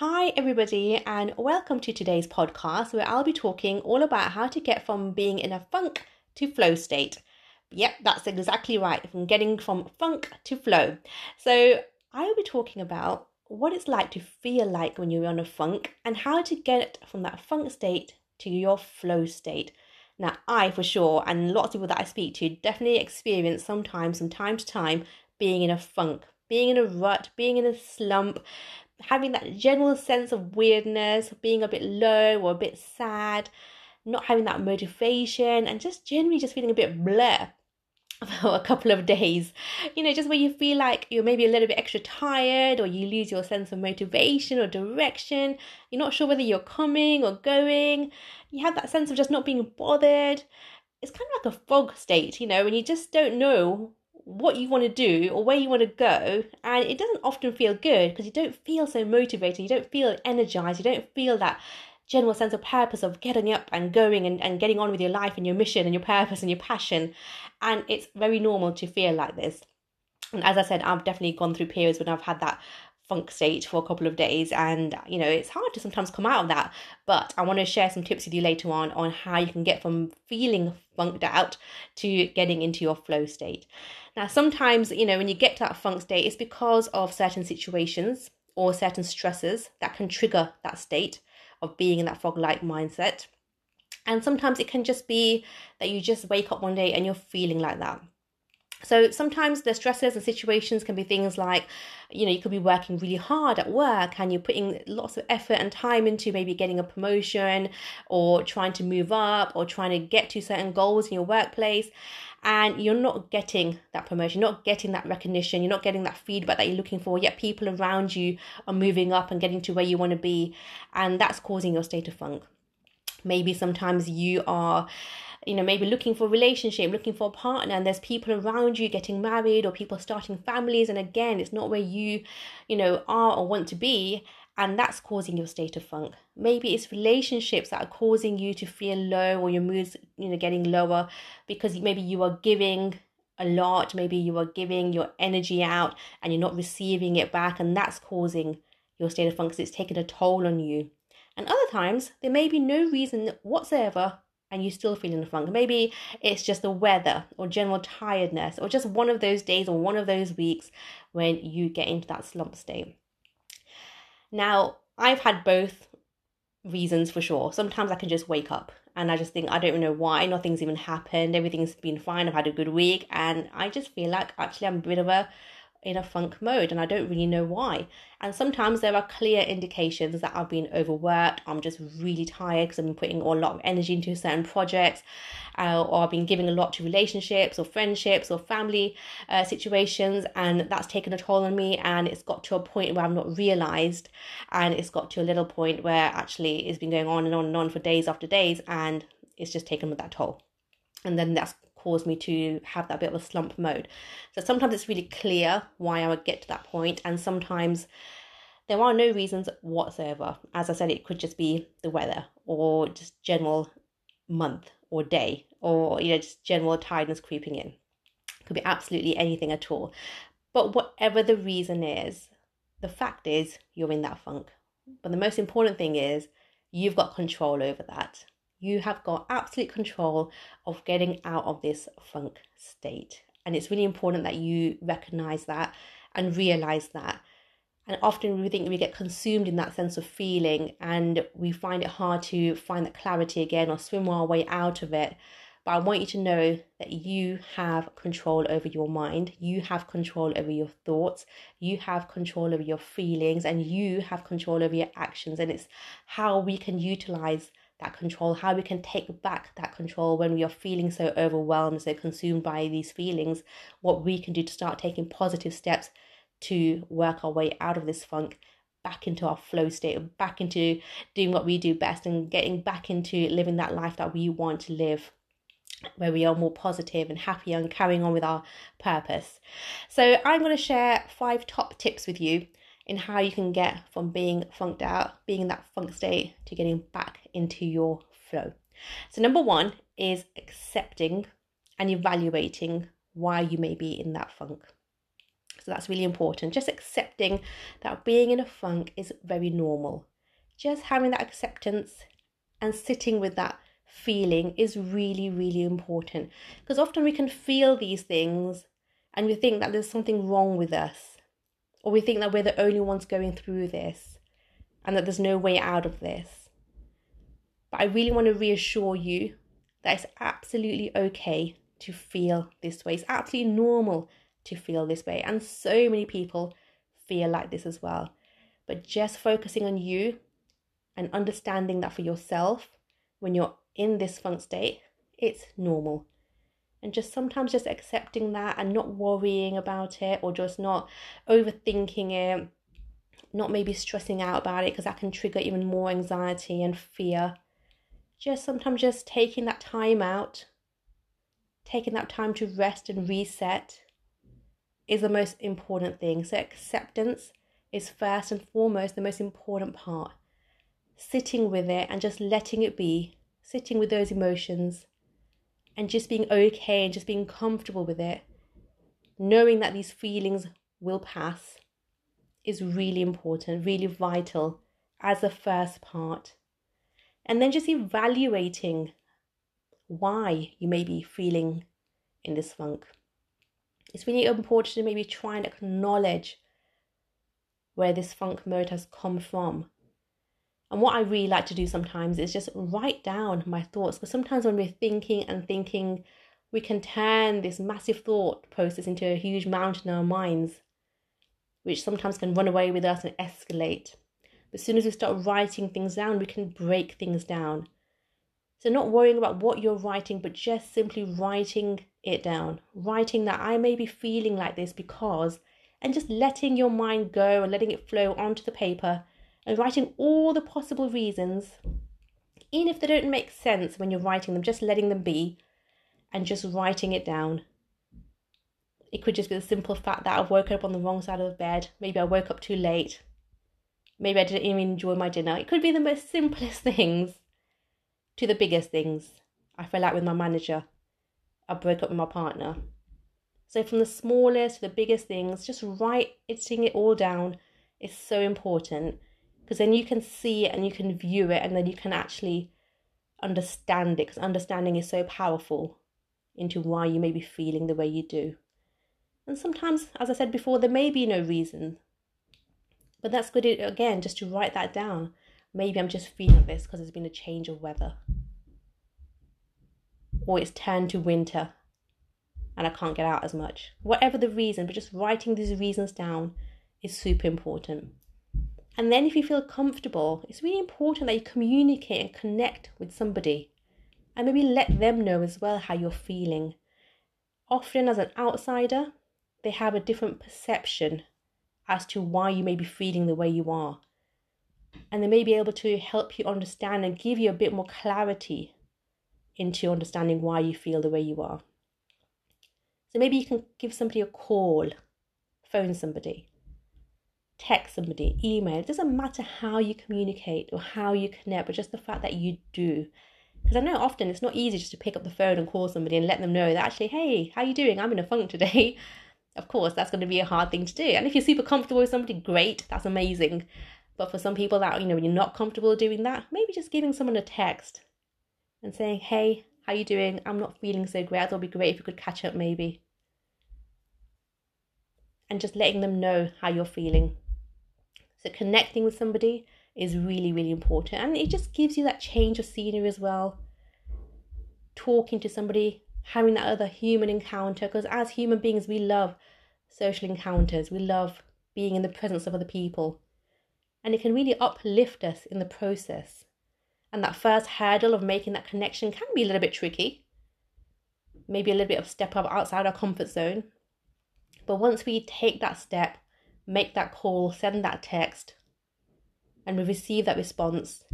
Hi, everybody, and welcome to today's podcast where I'll be talking all about how to get from being in a funk to flow state. Yep, that's exactly right, from getting from funk to flow. So, I will be talking about what it's like to feel like when you're on a funk and how to get from that funk state to your flow state. Now, I for sure, and lots of people that I speak to, definitely experience sometimes, from time to time, being in a funk, being in a rut, being in a slump, having that general sense of weirdness, being a bit low or a bit sad, not having that motivation, and just generally just feeling a bit blur for a couple of days. You know, just where you feel like you're maybe a little bit extra tired or you lose your sense of motivation or direction. You're not sure whether you're coming or going. You have that sense of just not being bothered. It's kind of like a fog state, you know, when you just don't know what you want to do or where you want to go and it doesn't often feel good because you don't feel so motivated you don't feel energized you don't feel that general sense of purpose of getting up and going and, and getting on with your life and your mission and your purpose and your passion and it's very normal to feel like this. And as i said i've definitely gone through periods when i've had that funk state for a couple of days and you know it's hard to sometimes come out of that. But i want to share some tips with you later on on how you can get from feeling funked out to getting into your flow state. Now sometimes you know when you get to that funk state it's because of certain situations or certain stresses that can trigger that state of being in that fog like mindset. And sometimes it can just be that you just wake up one day and you're feeling like that so sometimes the stresses and situations can be things like, you know, you could be working really hard at work and you're putting lots of effort and time into maybe getting a promotion or trying to move up or trying to get to certain goals in your workplace. And you're not getting that promotion, not getting that recognition, you're not getting that feedback that you're looking for, yet people around you are moving up and getting to where you want to be. And that's causing your state of funk. Maybe sometimes you are you know maybe looking for a relationship looking for a partner and there's people around you getting married or people starting families and again it's not where you you know are or want to be and that's causing your state of funk. Maybe it's relationships that are causing you to feel low or your moods you know getting lower because maybe you are giving a lot maybe you are giving your energy out and you're not receiving it back and that's causing your state of funk because it's taking a toll on you and other times there may be no reason whatsoever and you still feel in a funk. Maybe it's just the weather or general tiredness or just one of those days or one of those weeks when you get into that slump state. Now, I've had both reasons for sure. Sometimes I can just wake up and I just think, I don't know why, nothing's even happened, everything's been fine, I've had a good week, and I just feel like actually I'm a bit of a in a funk mode and I don't really know why. And sometimes there are clear indications that I've been overworked, I'm just really tired because I've been putting a lot of energy into certain projects, uh, or I've been giving a lot to relationships or friendships or family uh, situations, and that's taken a toll on me. And it's got to a point where I've not realized, and it's got to a little point where actually it's been going on and on and on for days after days, and it's just taken with that toll. And then that's caused me to have that bit of a slump mode. So sometimes it's really clear why I would get to that point, and sometimes there are no reasons whatsoever. As I said, it could just be the weather or just general month or day or you know just general tiredness creeping in. It could be absolutely anything at all. But whatever the reason is, the fact is you're in that funk. But the most important thing is you've got control over that. You have got absolute control of getting out of this funk state. And it's really important that you recognize that and realize that. And often we think we get consumed in that sense of feeling and we find it hard to find that clarity again or swim our way out of it. But I want you to know that you have control over your mind, you have control over your thoughts, you have control over your feelings, and you have control over your actions. And it's how we can utilize that control, how we can take back that control when we are feeling so overwhelmed, so consumed by these feelings, what we can do to start taking positive steps to work our way out of this funk back into our flow state, back into doing what we do best and getting back into living that life that we want to live where we are more positive and happier and carrying on with our purpose. So, I'm going to share five top tips with you in how you can get from being funked out, being in that funk state, to getting back into your flow. So, number one is accepting and evaluating why you may be in that funk. So that's really important. Just accepting that being in a funk is very normal. Just having that acceptance and sitting with that feeling is really, really important. Because often we can feel these things and we think that there's something wrong with us, or we think that we're the only ones going through this and that there's no way out of this. But I really want to reassure you that it's absolutely okay to feel this way. It's absolutely normal to feel this way. And so many people feel like this as well. But just focusing on you and understanding that for yourself when you're in this funk state, it's normal. And just sometimes just accepting that and not worrying about it or just not overthinking it, not maybe stressing out about it because that can trigger even more anxiety and fear. Just sometimes just taking that time out, taking that time to rest and reset is the most important thing. So, acceptance is first and foremost the most important part. Sitting with it and just letting it be, sitting with those emotions and just being okay and just being comfortable with it, knowing that these feelings will pass is really important, really vital as a first part. And then just evaluating why you may be feeling in this funk it's really important to maybe try and acknowledge where this funk mode has come from. And what I really like to do sometimes is just write down my thoughts because sometimes when we're thinking and thinking, we can turn this massive thought process into a huge mountain in our minds, which sometimes can run away with us and escalate. But as soon as we start writing things down, we can break things down. So, not worrying about what you're writing, but just simply writing it down, writing that I may be feeling like this because, and just letting your mind go and letting it flow onto the paper and writing all the possible reasons, even if they don't make sense when you're writing them, just letting them be and just writing it down. It could just be the simple fact that I woke up on the wrong side of the bed. Maybe I woke up too late. Maybe I didn't even enjoy my dinner. It could be the most simplest things to the biggest things. I fell out with my manager. I broke up with my partner. So from the smallest to the biggest things, just writing it all down is so important because then you can see it and you can view it and then you can actually understand it because understanding is so powerful into why you may be feeling the way you do. And sometimes, as I said before, there may be no reason. But that's good again, just to write that down. Maybe I'm just feeling this because there's been a change of weather or it's turned to winter and I can't get out as much. Whatever the reason, but just writing these reasons down is super important. And then, if you feel comfortable, it's really important that you communicate and connect with somebody and maybe let them know as well how you're feeling. Often, as an outsider, they have a different perception as to why you may be feeling the way you are. And they may be able to help you understand and give you a bit more clarity into understanding why you feel the way you are. So maybe you can give somebody a call, phone somebody, text somebody, email. It doesn't matter how you communicate or how you connect, but just the fact that you do. Because I know often it's not easy just to pick up the phone and call somebody and let them know that actually, hey, how you doing? I'm in a funk today. of course, that's going to be a hard thing to do. And if you're super comfortable with somebody, great, that's amazing. But for some people that you know, when you're not comfortable doing that, maybe just giving someone a text and saying, "Hey, how you doing? I'm not feeling so great. It'll be great if we could catch up maybe." And just letting them know how you're feeling. So connecting with somebody is really really important and it just gives you that change of scenery as well. Talking to somebody, having that other human encounter because as human beings we love social encounters. We love being in the presence of other people. And it can really uplift us in the process. And that first hurdle of making that connection can be a little bit tricky. Maybe a little bit of step up outside our comfort zone. But once we take that step, make that call, send that text, and we receive that response,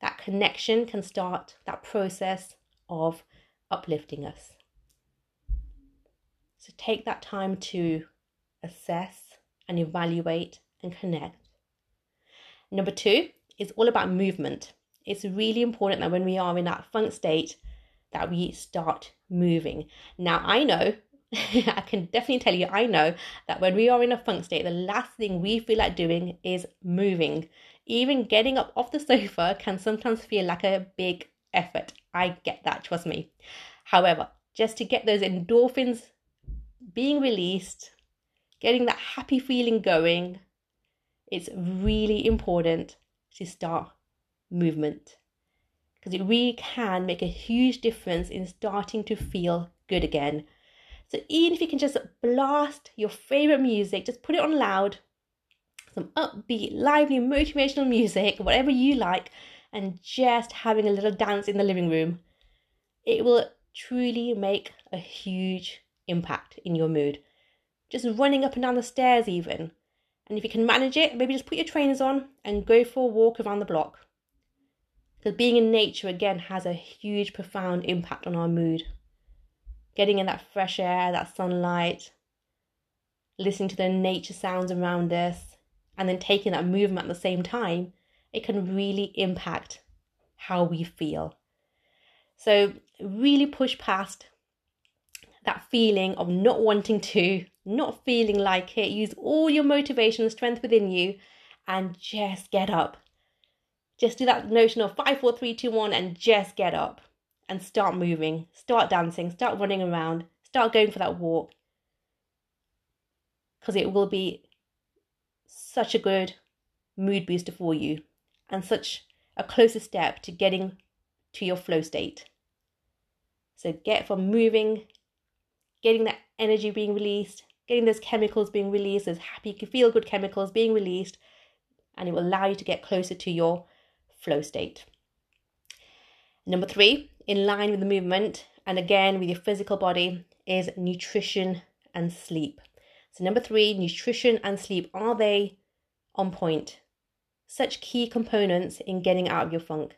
that connection can start that process of uplifting us. So take that time to assess and evaluate and connect. Number two is all about movement it's really important that when we are in that funk state that we start moving. Now, I know I can definitely tell you, I know that when we are in a funk state, the last thing we feel like doing is moving. Even getting up off the sofa can sometimes feel like a big effort. I get that, trust me. However, just to get those endorphins being released, getting that happy feeling going, it's really important to start movement because it really can make a huge difference in starting to feel good again. So even if you can just blast your favorite music, just put it on loud, some upbeat, lively, motivational music, whatever you like, and just having a little dance in the living room, it will truly make a huge impact in your mood. Just running up and down the stairs, even. And if you can manage it, maybe just put your trainers on and go for a walk around the block. Because being in nature, again, has a huge, profound impact on our mood. Getting in that fresh air, that sunlight, listening to the nature sounds around us, and then taking that movement at the same time, it can really impact how we feel. So, really push past that feeling of not wanting to, not feeling like it. Use all your motivation and strength within you and just get up. Just do that notion of five, four, three, two, one, and just get up and start moving, start dancing, start running around, start going for that walk. Because it will be such a good mood booster for you and such a closer step to getting to your flow state. So get from moving getting that energy being released, getting those chemicals being released, those happy, feel good chemicals being released, and it will allow you to get closer to your flow state. Number three, in line with the movement and again with your physical body, is nutrition and sleep. So, number three, nutrition and sleep are they on point? Such key components in getting out of your funk.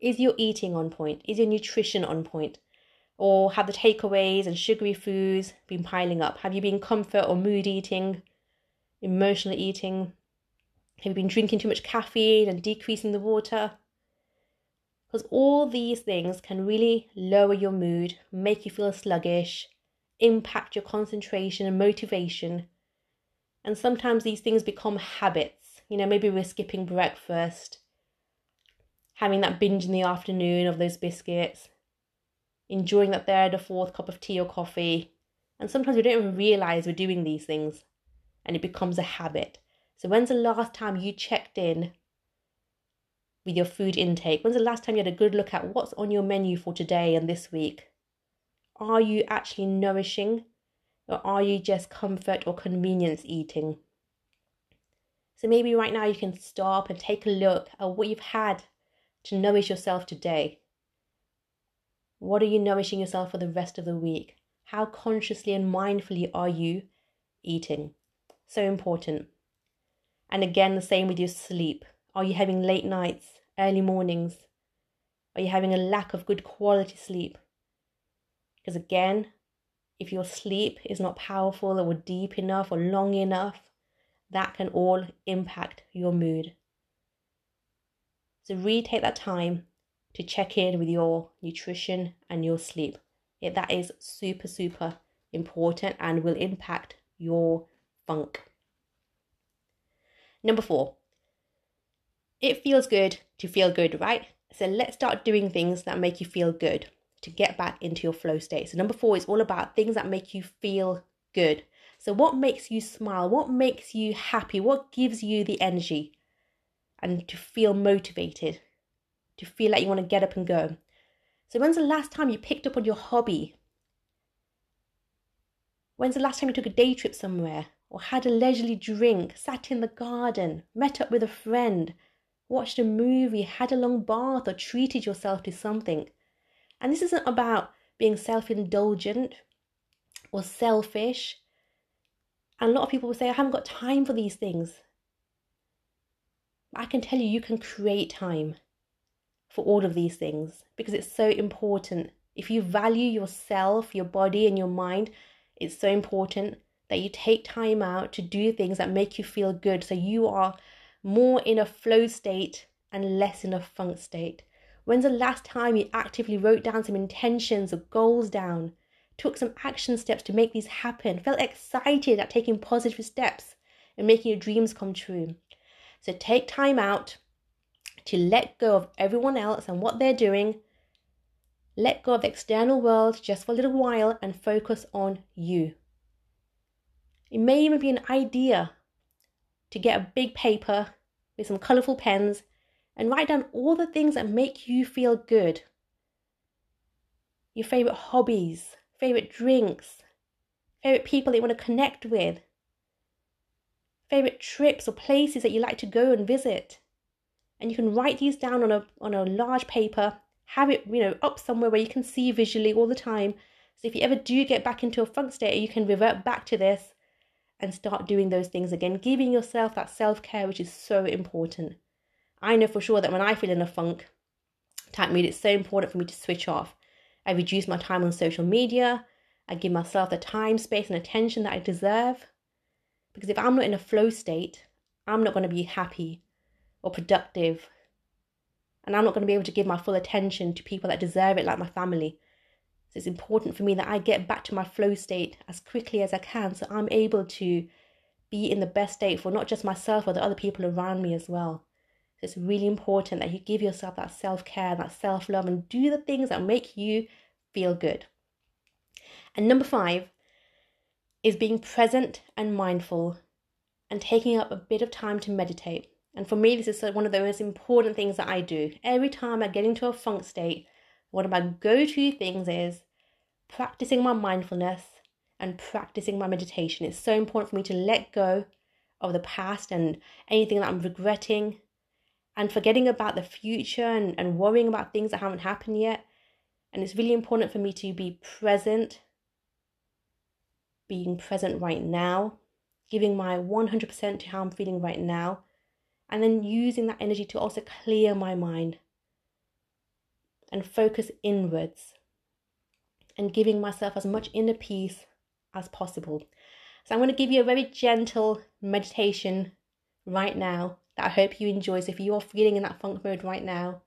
Is your eating on point? Is your nutrition on point? Or have the takeaways and sugary foods been piling up? Have you been comfort or mood eating, emotional eating? Have you been drinking too much caffeine and decreasing the water? Because all these things can really lower your mood, make you feel sluggish, impact your concentration and motivation. And sometimes these things become habits. You know, maybe we're skipping breakfast, having that binge in the afternoon of those biscuits, enjoying that third or fourth cup of tea or coffee. And sometimes we don't even realize we're doing these things and it becomes a habit. So, when's the last time you checked in with your food intake? When's the last time you had a good look at what's on your menu for today and this week? Are you actually nourishing or are you just comfort or convenience eating? So, maybe right now you can stop and take a look at what you've had to nourish yourself today. What are you nourishing yourself for the rest of the week? How consciously and mindfully are you eating? So important. And again, the same with your sleep. Are you having late nights, early mornings? Are you having a lack of good quality sleep? Because again, if your sleep is not powerful or deep enough or long enough, that can all impact your mood. So, really take that time to check in with your nutrition and your sleep. That is super, super important and will impact your funk. Number four, it feels good to feel good, right? So let's start doing things that make you feel good to get back into your flow state. So, number four is all about things that make you feel good. So, what makes you smile? What makes you happy? What gives you the energy and to feel motivated to feel like you want to get up and go. So, when's the last time you picked up on your hobby? When's the last time you took a day trip somewhere or had a leisurely drink, sat in the garden, met up with a friend, watched a movie, had a long bath, or treated yourself to something? And this isn't about being self indulgent or selfish. And a lot of people will say, I haven't got time for these things. I can tell you, you can create time for all of these things because it's so important. If you value yourself, your body, and your mind, it's so important that you take time out to do things that make you feel good so you are more in a flow state and less in a funk state. When's the last time you actively wrote down some intentions or goals down took some action steps to make these happen, felt excited at taking positive steps and making your dreams come true. So take time out to let go of everyone else and what they're doing. Let go of the external world just for a little while and focus on you. It may even be an idea to get a big paper with some colorful pens and write down all the things that make you feel good. Your favorite hobbies, favorite drinks, favorite people that you want to connect with, favorite trips or places that you like to go and visit. And you can write these down on a on a large paper, have it, you know, up somewhere where you can see visually all the time. So if you ever do get back into a funk state, you can revert back to this and start doing those things again, giving yourself that self-care which is so important. I know for sure that when I feel in a funk type mood, it's so important for me to switch off. I reduce my time on social media. I give myself the time, space, and attention that I deserve. Because if I'm not in a flow state, I'm not going to be happy or productive. And I'm not going to be able to give my full attention to people that deserve it, like my family. So it's important for me that I get back to my flow state as quickly as I can so I'm able to be in the best state for not just myself but the other people around me as well. So it's really important that you give yourself that self care, that self love, and do the things that make you feel good. And number five is being present and mindful and taking up a bit of time to meditate. And for me, this is one of the most important things that I do. Every time I get into a funk state, one of my go to things is practicing my mindfulness and practicing my meditation. It's so important for me to let go of the past and anything that I'm regretting and forgetting about the future and, and worrying about things that haven't happened yet. And it's really important for me to be present being present right now, giving my 100% to how I'm feeling right now, and then using that energy to also clear my mind and focus inwards and giving myself as much inner peace as possible. So, I'm going to give you a very gentle meditation right now that I hope you enjoy. So, if you are feeling in that funk mode right now,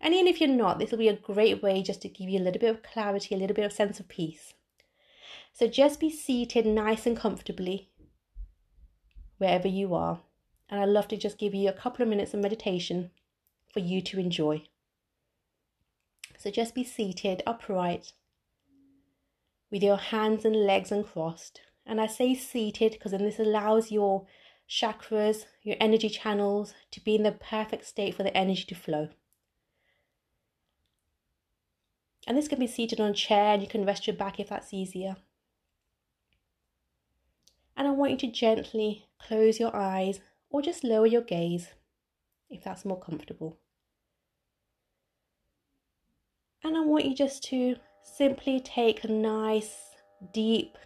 and even if you're not, this will be a great way just to give you a little bit of clarity, a little bit of sense of peace. So just be seated nice and comfortably wherever you are. And I'd love to just give you a couple of minutes of meditation for you to enjoy. So just be seated upright with your hands and legs uncrossed. And I say seated because then this allows your chakras, your energy channels to be in the perfect state for the energy to flow. And this can be seated on a chair and you can rest your back if that's easier. And I want you to gently close your eyes or just lower your gaze if that's more comfortable. And I want you just to simply take a nice deep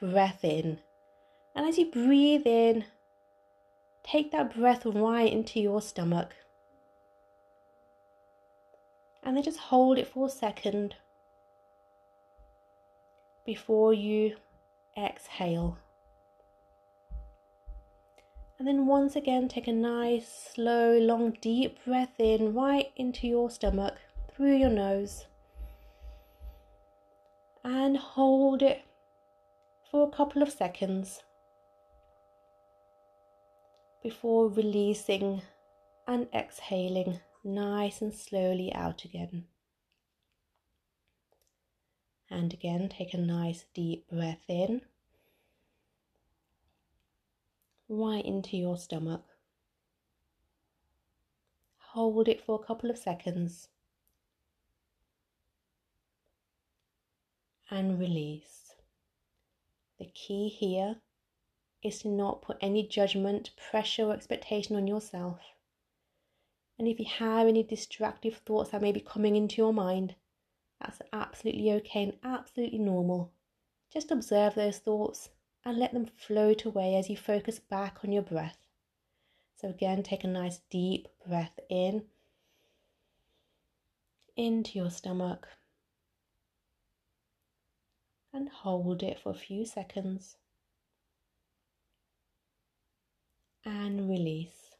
breath in. And as you breathe in, take that breath right into your stomach. And then just hold it for a second before you exhale. And then once again, take a nice, slow, long, deep breath in right into your stomach through your nose. And hold it for a couple of seconds before releasing and exhaling nice and slowly out again. And again, take a nice deep breath in right into your stomach. Hold it for a couple of seconds and release. The key here is to not put any judgment, pressure, or expectation on yourself. And if you have any distractive thoughts that may be coming into your mind, that's absolutely okay and absolutely normal. Just observe those thoughts and let them float away as you focus back on your breath. So, again, take a nice deep breath in into your stomach and hold it for a few seconds. And release.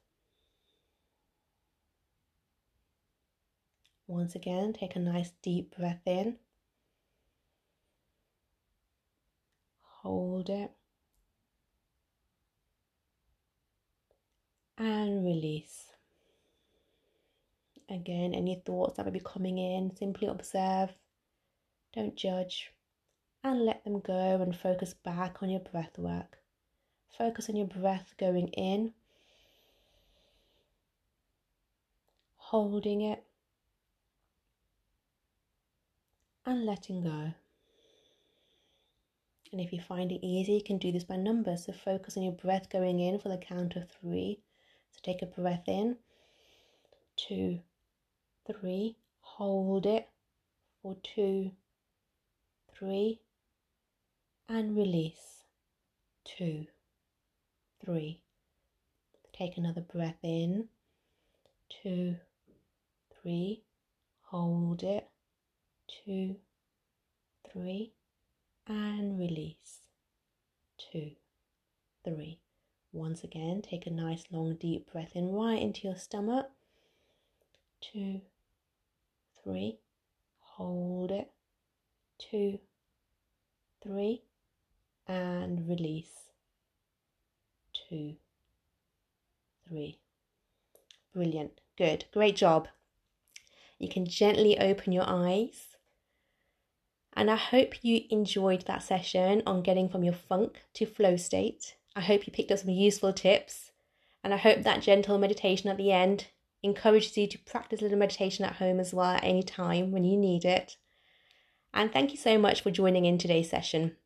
Once again, take a nice deep breath in. Hold it, and release. Again, any thoughts that may be coming in, simply observe, don't judge, and let them go and focus back on your breath work. Focus on your breath going in, holding it, and letting go. And if you find it easy, you can do this by numbers. So focus on your breath going in for the count of three. So take a breath in, two, three, hold it for two, three, and release, two, three. Take another breath in, two, three, hold it, two, three, and release. Two, three. Once again, take a nice long deep breath in right into your stomach. Two, three. Hold it. Two, three, and release. Two, three. Brilliant. Good. Great job. You can gently open your eyes and I hope you enjoyed that session on getting from your funk to flow state. I hope you picked up some useful tips. And I hope that gentle meditation at the end encourages you to practice a little meditation at home as well at any time when you need it. And thank you so much for joining in today's session.